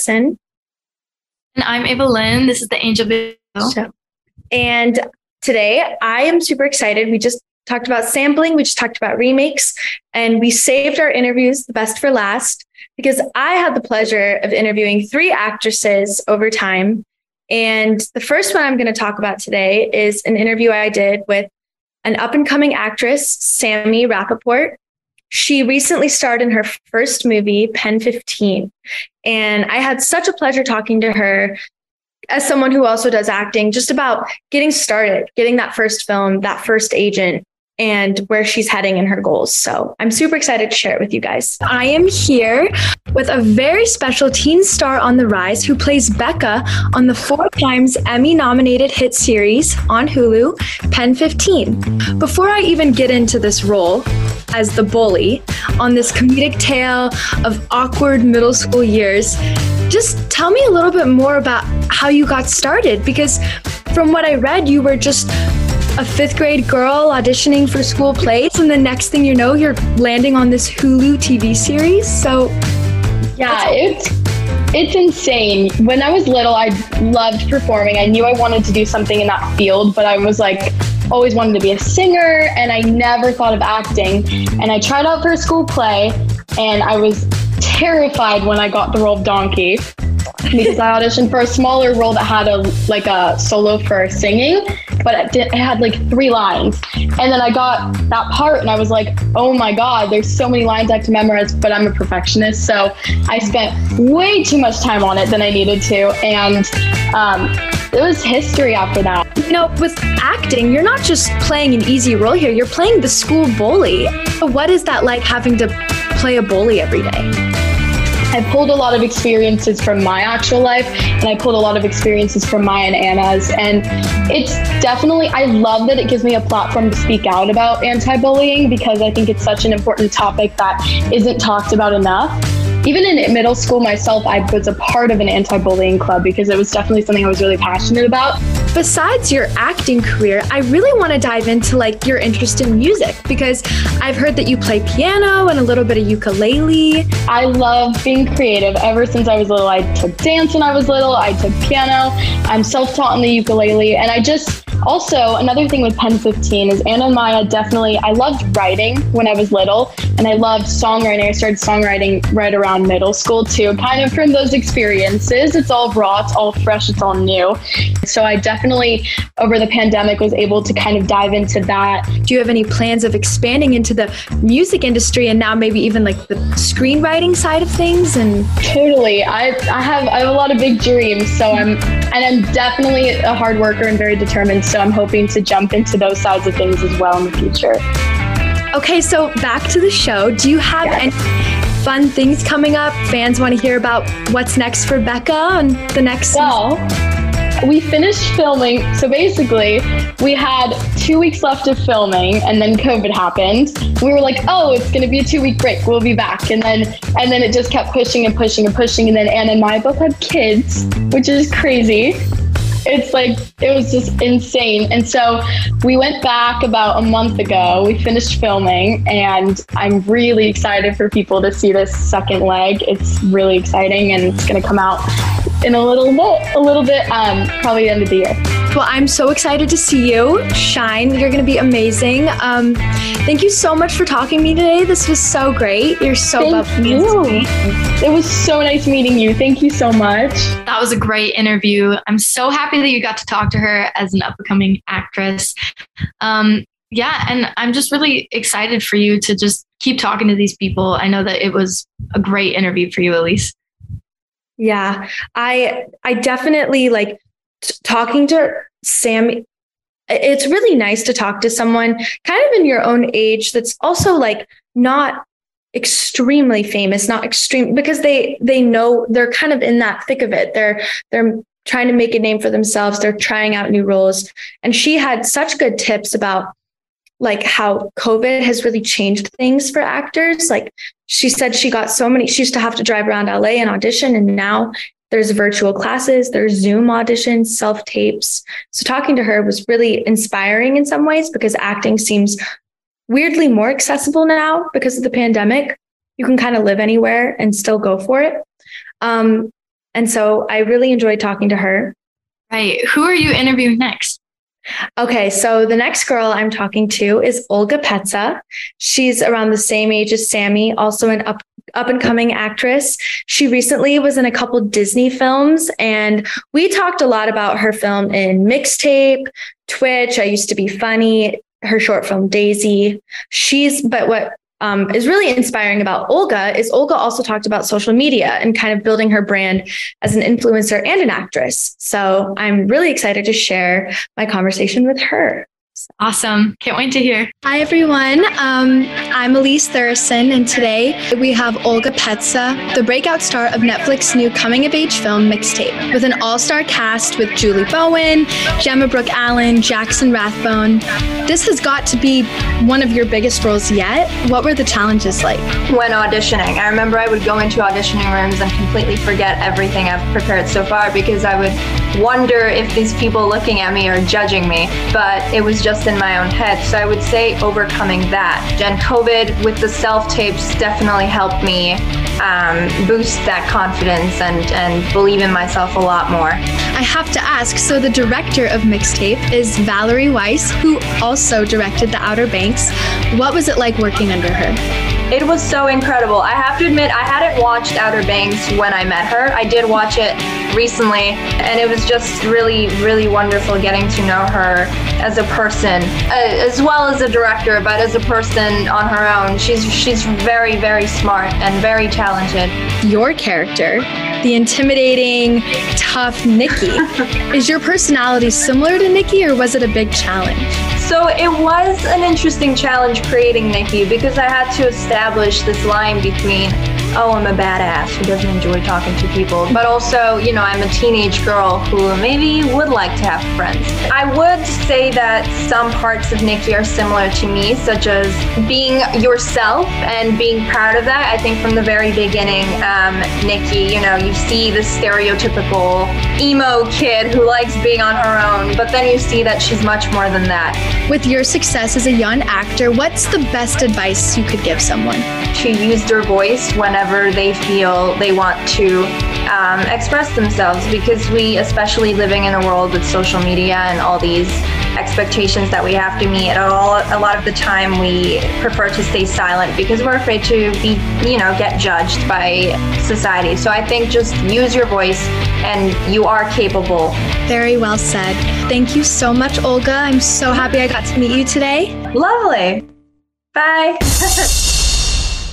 Harrison. And I'm Ava Lynn. This is the Angel Baby Show. And today I am super excited. We just talked about sampling, we just talked about remakes, and we saved our interviews, the best for last, because I had the pleasure of interviewing three actresses over time. And the first one I'm going to talk about today is an interview I did with an up and coming actress, Sami Rappoport. She recently starred in her first movie, Pen 15. And I had such a pleasure talking to her as someone who also does acting, just about getting started, getting that first film, that first agent, and where she's heading in her goals. So I'm super excited to share it with you guys. I am here with a very special teen star on the rise who plays Becca on the four times Emmy nominated hit series on Hulu, Pen 15. Before I even get into this role as the bully on this comedic tale of awkward middle school years, just tell me a little bit more about how you got started because from what I read, you were just a fifth grade girl auditioning for school plays, and the next thing you know, you're landing on this Hulu TV series. So, yeah, it's it's insane. When I was little, I loved performing. I knew I wanted to do something in that field, but I was like always wanted to be a singer, and I never thought of acting. And I tried out for a school play, and I was terrified when I got the role of Donkey because I auditioned for a smaller role that had a like a solo for singing, but it, did, it had like three lines. And then I got that part, and I was like, oh my god, there's so many lines I have to memorize. But I'm a perfectionist, so I spent way too much time on it than I needed to, and um, it was history after that. You know, with acting, you're not just playing an easy role here, you're playing the school bully. What is that like having to play a bully every day? I pulled a lot of experiences from my actual life and I pulled a lot of experiences from Maya and Anna's. And it's definitely, I love that it gives me a platform to speak out about anti bullying because I think it's such an important topic that isn't talked about enough even in middle school myself, I was a part of an anti bullying club because it was definitely something I was really passionate about. Besides your acting career, I really want to dive into like your interest in music because I've heard that you play piano and a little bit of ukulele. I love being creative. Ever since I was little, I took dance when I was little, I took piano. I'm self taught in the ukulele, and I just also, another thing with Pen 15 is Anna and Maya definitely, I loved writing when I was little, and I loved songwriting. I started songwriting right around middle school too, kind of from those experiences. It's all raw, it's all fresh, it's all new. So I definitely, over the pandemic, was able to kind of dive into that. Do you have any plans of expanding into the music industry and now maybe even like the screenwriting side of things? And totally, I, I have I have a lot of big dreams. So I'm and I'm definitely a hard worker and very determined. So I'm hoping to jump into those sides of things as well in the future. Okay, so back to the show. Do you have any fun things coming up? Fans want to hear about what's next for Becca and the next well, we finished filming. So basically, we had two weeks left of filming, and then COVID happened. We were like, "Oh, it's going to be a two-week break. We'll be back." And then, and then it just kept pushing and pushing and pushing. And then Anna and I both had kids, which is crazy it's like it was just insane. And so we went back about a month ago. We finished filming, and I'm really excited for people to see this second leg. It's really exciting, and it's going to come out in a little bit, a little bit, um, probably the end of the year. Well, I'm so excited to see you shine. You're going to be amazing. Um, thank you so much for talking to me today. This was so great. You're so thank you. It was so nice meeting you. Thank you so much. That was a great interview. I'm so happy that you got to talk to her as an up and coming actress. Um, yeah, and I'm just really excited for you to just keep talking to these people. I know that it was a great interview for you, Elise. Yeah, I I definitely like t- talking to Sam. It's really nice to talk to someone kind of in your own age that's also like not extremely famous, not extreme because they they know they're kind of in that thick of it. They're they're trying to make a name for themselves. They're trying out new roles. And she had such good tips about like how COVID has really changed things for actors. Like she said she got so many, she used to have to drive around LA and audition. And now there's virtual classes, there's Zoom auditions, self tapes. So talking to her was really inspiring in some ways because acting seems weirdly more accessible now because of the pandemic. You can kind of live anywhere and still go for it. Um, And so I really enjoyed talking to her. Right. Who are you interviewing next? Okay, so the next girl I'm talking to is Olga Petsa. She's around the same age as Sami, also an up up and coming actress. She recently was in a couple Disney films, and we talked a lot about her film in Mixtape, Twitch. I used to be funny. Her short film Daisy. She's but what um, is really inspiring about Olga is Olga also talked about social media and kind of building her brand as an influencer and an actress. So I'm really excited to share my conversation with her. Awesome. Can't wait to hear. Hi, everyone. Um, I'm Elise Thuresson, and today we have Olga Petsa, the breakout star of Netflix's new coming of age film Mixtape, with an all star cast with Julie Bowen, Gemma Brooke Allen, Jackson Rathbone. This has got to be one of your biggest roles yet. What were the challenges like? When auditioning, I remember I would go into auditioning rooms and completely forget everything I've prepared so far because I would wonder if these people looking at me are judging me. But it was just in my own head. So I would say overcoming that. And COVID with the self tapes definitely helped me um, boost that confidence and, and believe in myself a lot more. I have to ask so the director of Mixtape is Valerie Weiss, who also directed The Outer Banks. What was it like working under her? It was so incredible. I have to admit, I hadn't watched Outer Banks when I met her. I did watch it recently, and it was just really, really wonderful getting to know her as a person, uh, as well as a director, but as a person on her own. She's she's very, very smart and very talented. Your character, the intimidating, tough Nikki, [laughs] is your personality similar to Nikki, or was it a big challenge? So it was an interesting challenge creating Nikki because I had to establish this line between oh, I'm a badass who doesn't enjoy talking to people, but also, you know, I'm a teenage girl who maybe would like to have friends. I would say that some parts of Nikki are similar to me, such as being yourself and being proud of that. I think from the very beginning, um, Nikki, you know, you see the stereotypical emo kid who likes being on her own, but then you see that she's much more than that. With your success as a young actor, what's the best advice you could give someone? To use their voice whenever they feel they want to um, express themselves because we, especially living in a world with social media and all these expectations that we have to meet, all, a lot of the time we prefer to stay silent because we're afraid to be, you know, get judged by society. So I think just use your voice and you are capable. Very well said. Thank you so much, Olga. I'm so happy I got to meet you today. Lovely. Bye. [laughs]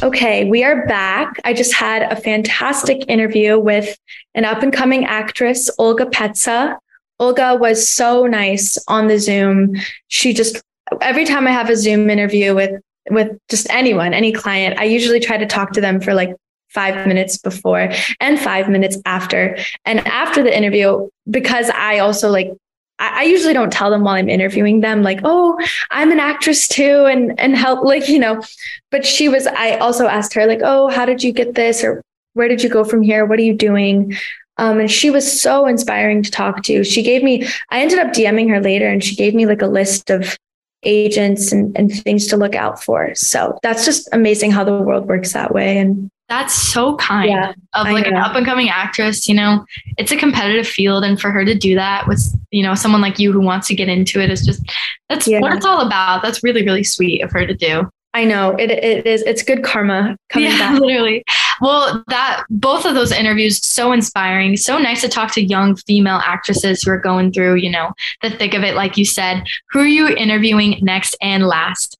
Okay, we are back. I just had a fantastic interview with an up and coming actress, Olga Petsa. Olga was so nice on the Zoom. She just every time I have a Zoom interview with with just anyone, any client, I usually try to talk to them for like 5 minutes before and 5 minutes after. And after the interview because I also like I, usually don't tell them while I'm interviewing them, like, oh, I'm an actress too, and and help, like, you know. But she was, I also asked her, like, oh, how did you get this? Or where did you go from here? What are you doing? Um, and she was so inspiring to talk to. She gave me, I ended up DMing her later and she gave me like a list of agents and, and things to look out for. So that's just amazing how the world works that way. And that's so kind yeah, of like an up and coming actress. You know, it's a competitive field, and for her to do that with you know someone like you who wants to get into it is just that's yeah. what it's all about. That's really really sweet of her to do. I know it. It is. It's good karma coming yeah, [laughs] back. Literally. Well, that both of those interviews so inspiring. So nice to talk to young female actresses who are going through you know the thick of it. Like you said, who are you interviewing next and last?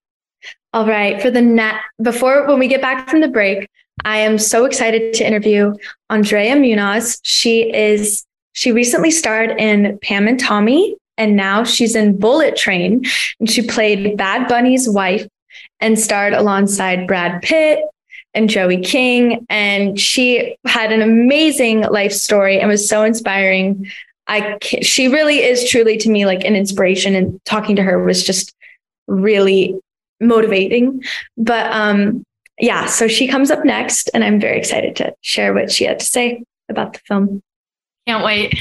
All right. For the net before when we get back from the break, I am so excited to interview Andrea Muñoz. She is she recently starred in Pam and Tommy, and now she's in Bullet Train, and she played Bad Bunny's wife and starred alongside Brad Pitt and Joey King. And she had an amazing life story and was so inspiring. I she really is truly to me like an inspiration, and talking to her was just really motivating. But um, yeah, so she comes up next, and I'm very excited to share what she had to say about the film. Can't wait.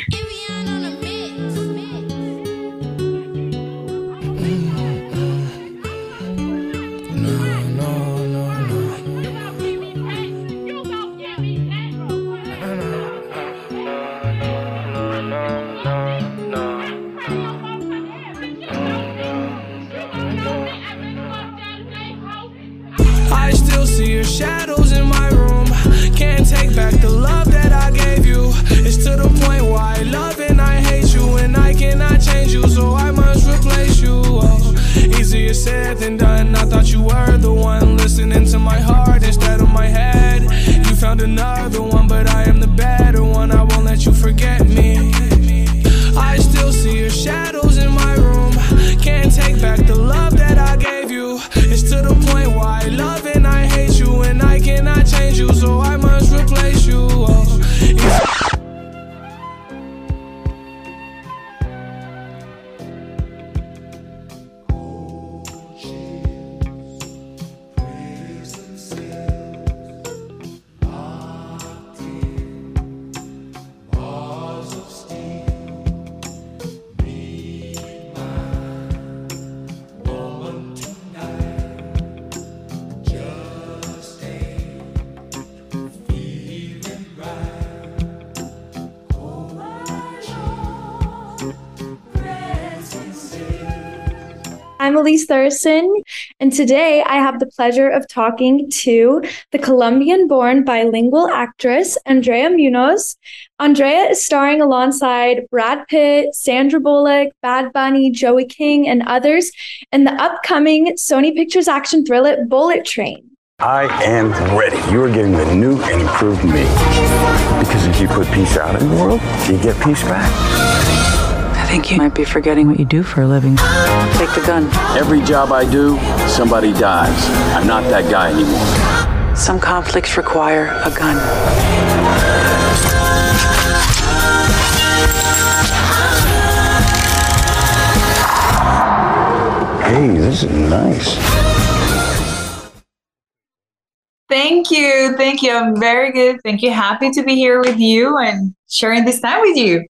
And today I have the pleasure of talking to the Colombian born bilingual actress, Andrea Muñoz. Andrea is starring alongside Brad Pitt, Sandra Bullock, Bad Bunny, Joey King, and others in the upcoming Sony Pictures action thriller Bullet Train. I am ready. You are getting the new and improved me. Because if you put peace out in the world, you get peace back. I think you might be forgetting what you do for a living. Take the gun. Every job I do, somebody dies. I'm not that guy anymore. Some conflicts require a gun. Hey, this is nice. Thank you. Thank you. I'm very good. Thank you. Happy to be here with you and sharing this time with you.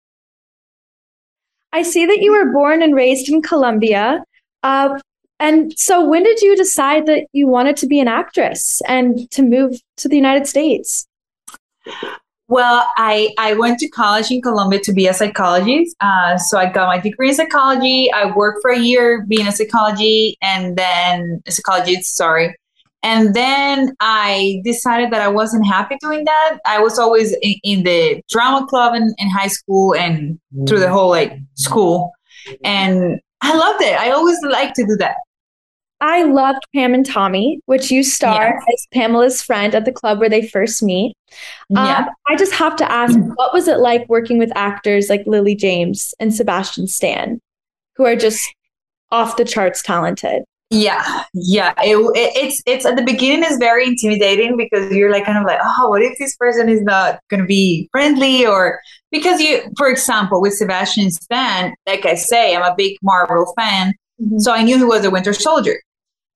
I see that you were born and raised in Colombia. Uh, and so, when did you decide that you wanted to be an actress and to move to the United States? Well, I, I went to college in Colombia to be a psychologist. Uh, so I got my degree in psychology. I worked for a year being a psychology and then a psychologist, sorry. And then I decided that I wasn't happy doing that. I was always in, in the drama club in, in high school and through the whole like school. And I loved it. I always liked to do that. I loved Pam and Tommy, which you star Yeah. as Pamela's friend at the club where they first meet. Um, Yeah. I just have to ask, what was it like working with actors like Lily James and Sebastian Stan, who are just off the charts talented? Yeah, yeah. It, it, it's it's at the beginning is very intimidating because you're like kind of like, oh, what if this person is not going to be friendly or because you, for example, with Sebastian Stan, like I say, I'm a big Marvel fan, mm-hmm. so I knew he was a Winter Soldier.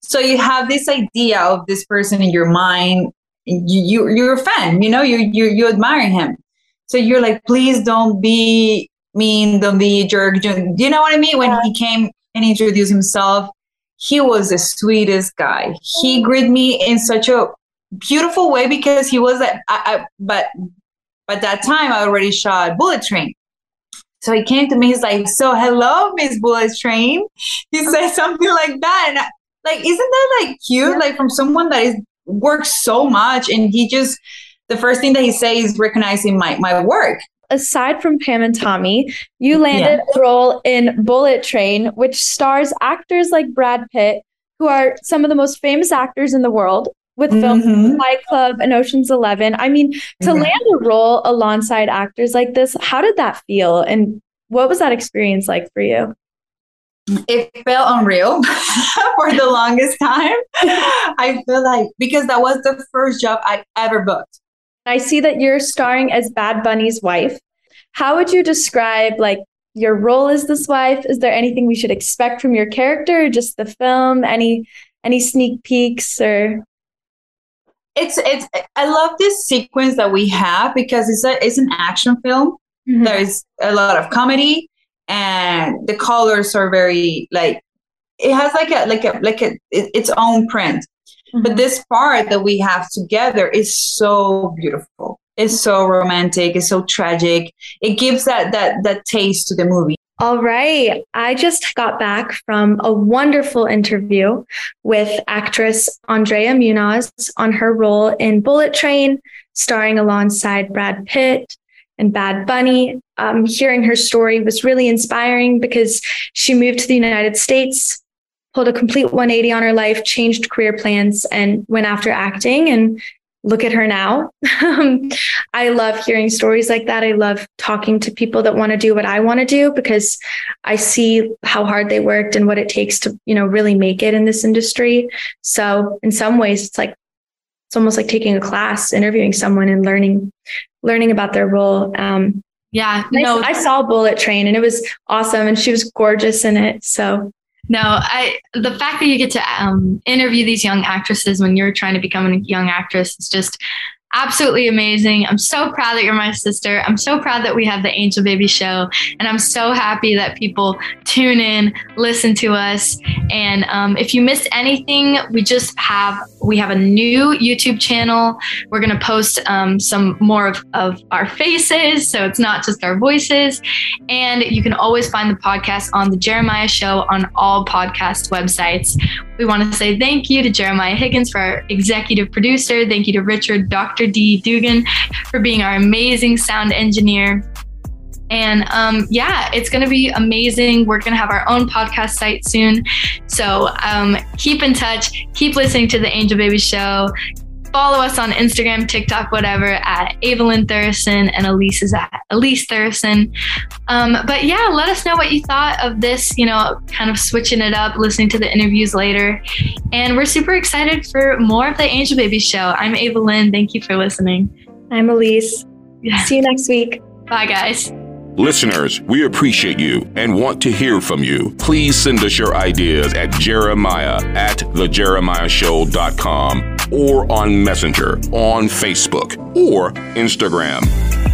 So you have this idea of this person in your mind. You, you you're a fan, you know, you you you admire him. So you're like, please don't be mean, don't be a jerk. Do you know what I mean? When he came and introduced himself, he was the sweetest guy. He mm. greeted me in such a beautiful way because he was a, I, I, but at that time I already shot Bullet Train. So he came to me, he's like, So hello, Miss Bullet Train. He [laughs] said something like that. And I, like, isn't that like cute? Like from someone that is works so much and he just the first thing that he says is recognizing my my work. Aside from Pam and Tommy, you landed a role in Bullet Train, which stars actors like Brad Pitt, who are some of the most famous actors in the world, with films like Fight Club and Ocean's Eleven. I mean, to Mhm. land a role alongside actors like this, how did that feel? And what was that experience like for you? it felt unreal [laughs] for the longest time. [laughs] I feel like because that was the first job I ever booked. I see that you're starring as Bad Bunny's wife. How would you describe like your role as this wife? Is there anything we should expect from your character or just the film? Any any sneak peeks or It's it's I love this sequence that we have because it's a it's an action film. Mm-hmm. There's a lot of comedy and the colors are very like it has like a like a like a it- its own print. But this part that we have together is so beautiful. It's so romantic. It's so tragic. It gives that that that taste to the movie. All right. I just got back from a wonderful interview with actress Andrea Muñoz on her role in Bullet Train, starring alongside Brad Pitt and Bad Bunny. Um, hearing her story was really inspiring because she moved to the United States, pulled a complete 180 on her life, changed career plans, and went after acting and look at her now. [laughs] I love hearing stories like that. I love talking to people that want to do what I want to do because I see how hard they worked and what it takes to, you know, really make it in this industry. So in some ways it's like it's almost like taking a class, interviewing someone and learning learning about their role. Um, yeah, no, I, I saw Bullet Train and it was awesome, and she was gorgeous in it. So no, I the fact that you get to um, interview these young actresses when you're trying to become a young actress is just absolutely amazing. I'm so proud that you're my sister. I'm so proud that we have the Angel Baby show. And I'm so happy that people tune in, listen to us. And um, if you missed anything, we just have we have a new YouTube channel. We're gonna post um, some more of, of our faces, so it's not just our voices. And you can always find the podcast on the Jeremiah Show on all podcast websites. We want to say thank you to Jeremiah Higgins for our executive producer. Thank you to Richard Dr. D. Dugan for being our amazing sound engineer. And um, yeah, it's going to be amazing. We're going to have our own podcast site soon. So um, keep in touch, keep listening to the Angel Baby Show. Follow us on Instagram, TikTok, whatever, at Ava Lynn Thuresson and Elise is at Elise Thuresson. Um, but yeah, let us know what you thought of this, you know, kind of switching it up, listening to the interviews later. And we're super excited for more of the Angel Baby Show. I'm Ava Lynn. Thank you for listening. I'm Elise. Yeah. See you next week. Bye, guys. Listeners, we appreciate you and want to hear from you. Please send us your ideas at jeremiah at thejeremiahshow.com or on Messenger, on Facebook, or Instagram.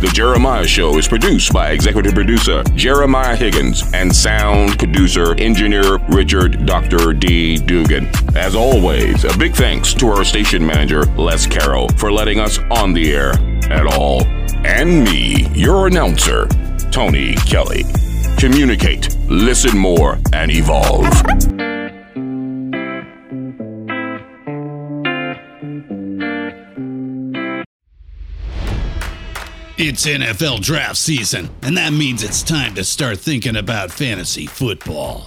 The Jeremiah Show is produced by executive producer Jeremiah Higgins and sound producer engineer Richard Dr. D. Dugan. As always, a big thanks to our station manager Les Carroll for letting us on the air at all. And me, your announcer, Tony Kelly. Communicate, listen more, and evolve. It's NFL draft season, and that means it's time to start thinking about fantasy football.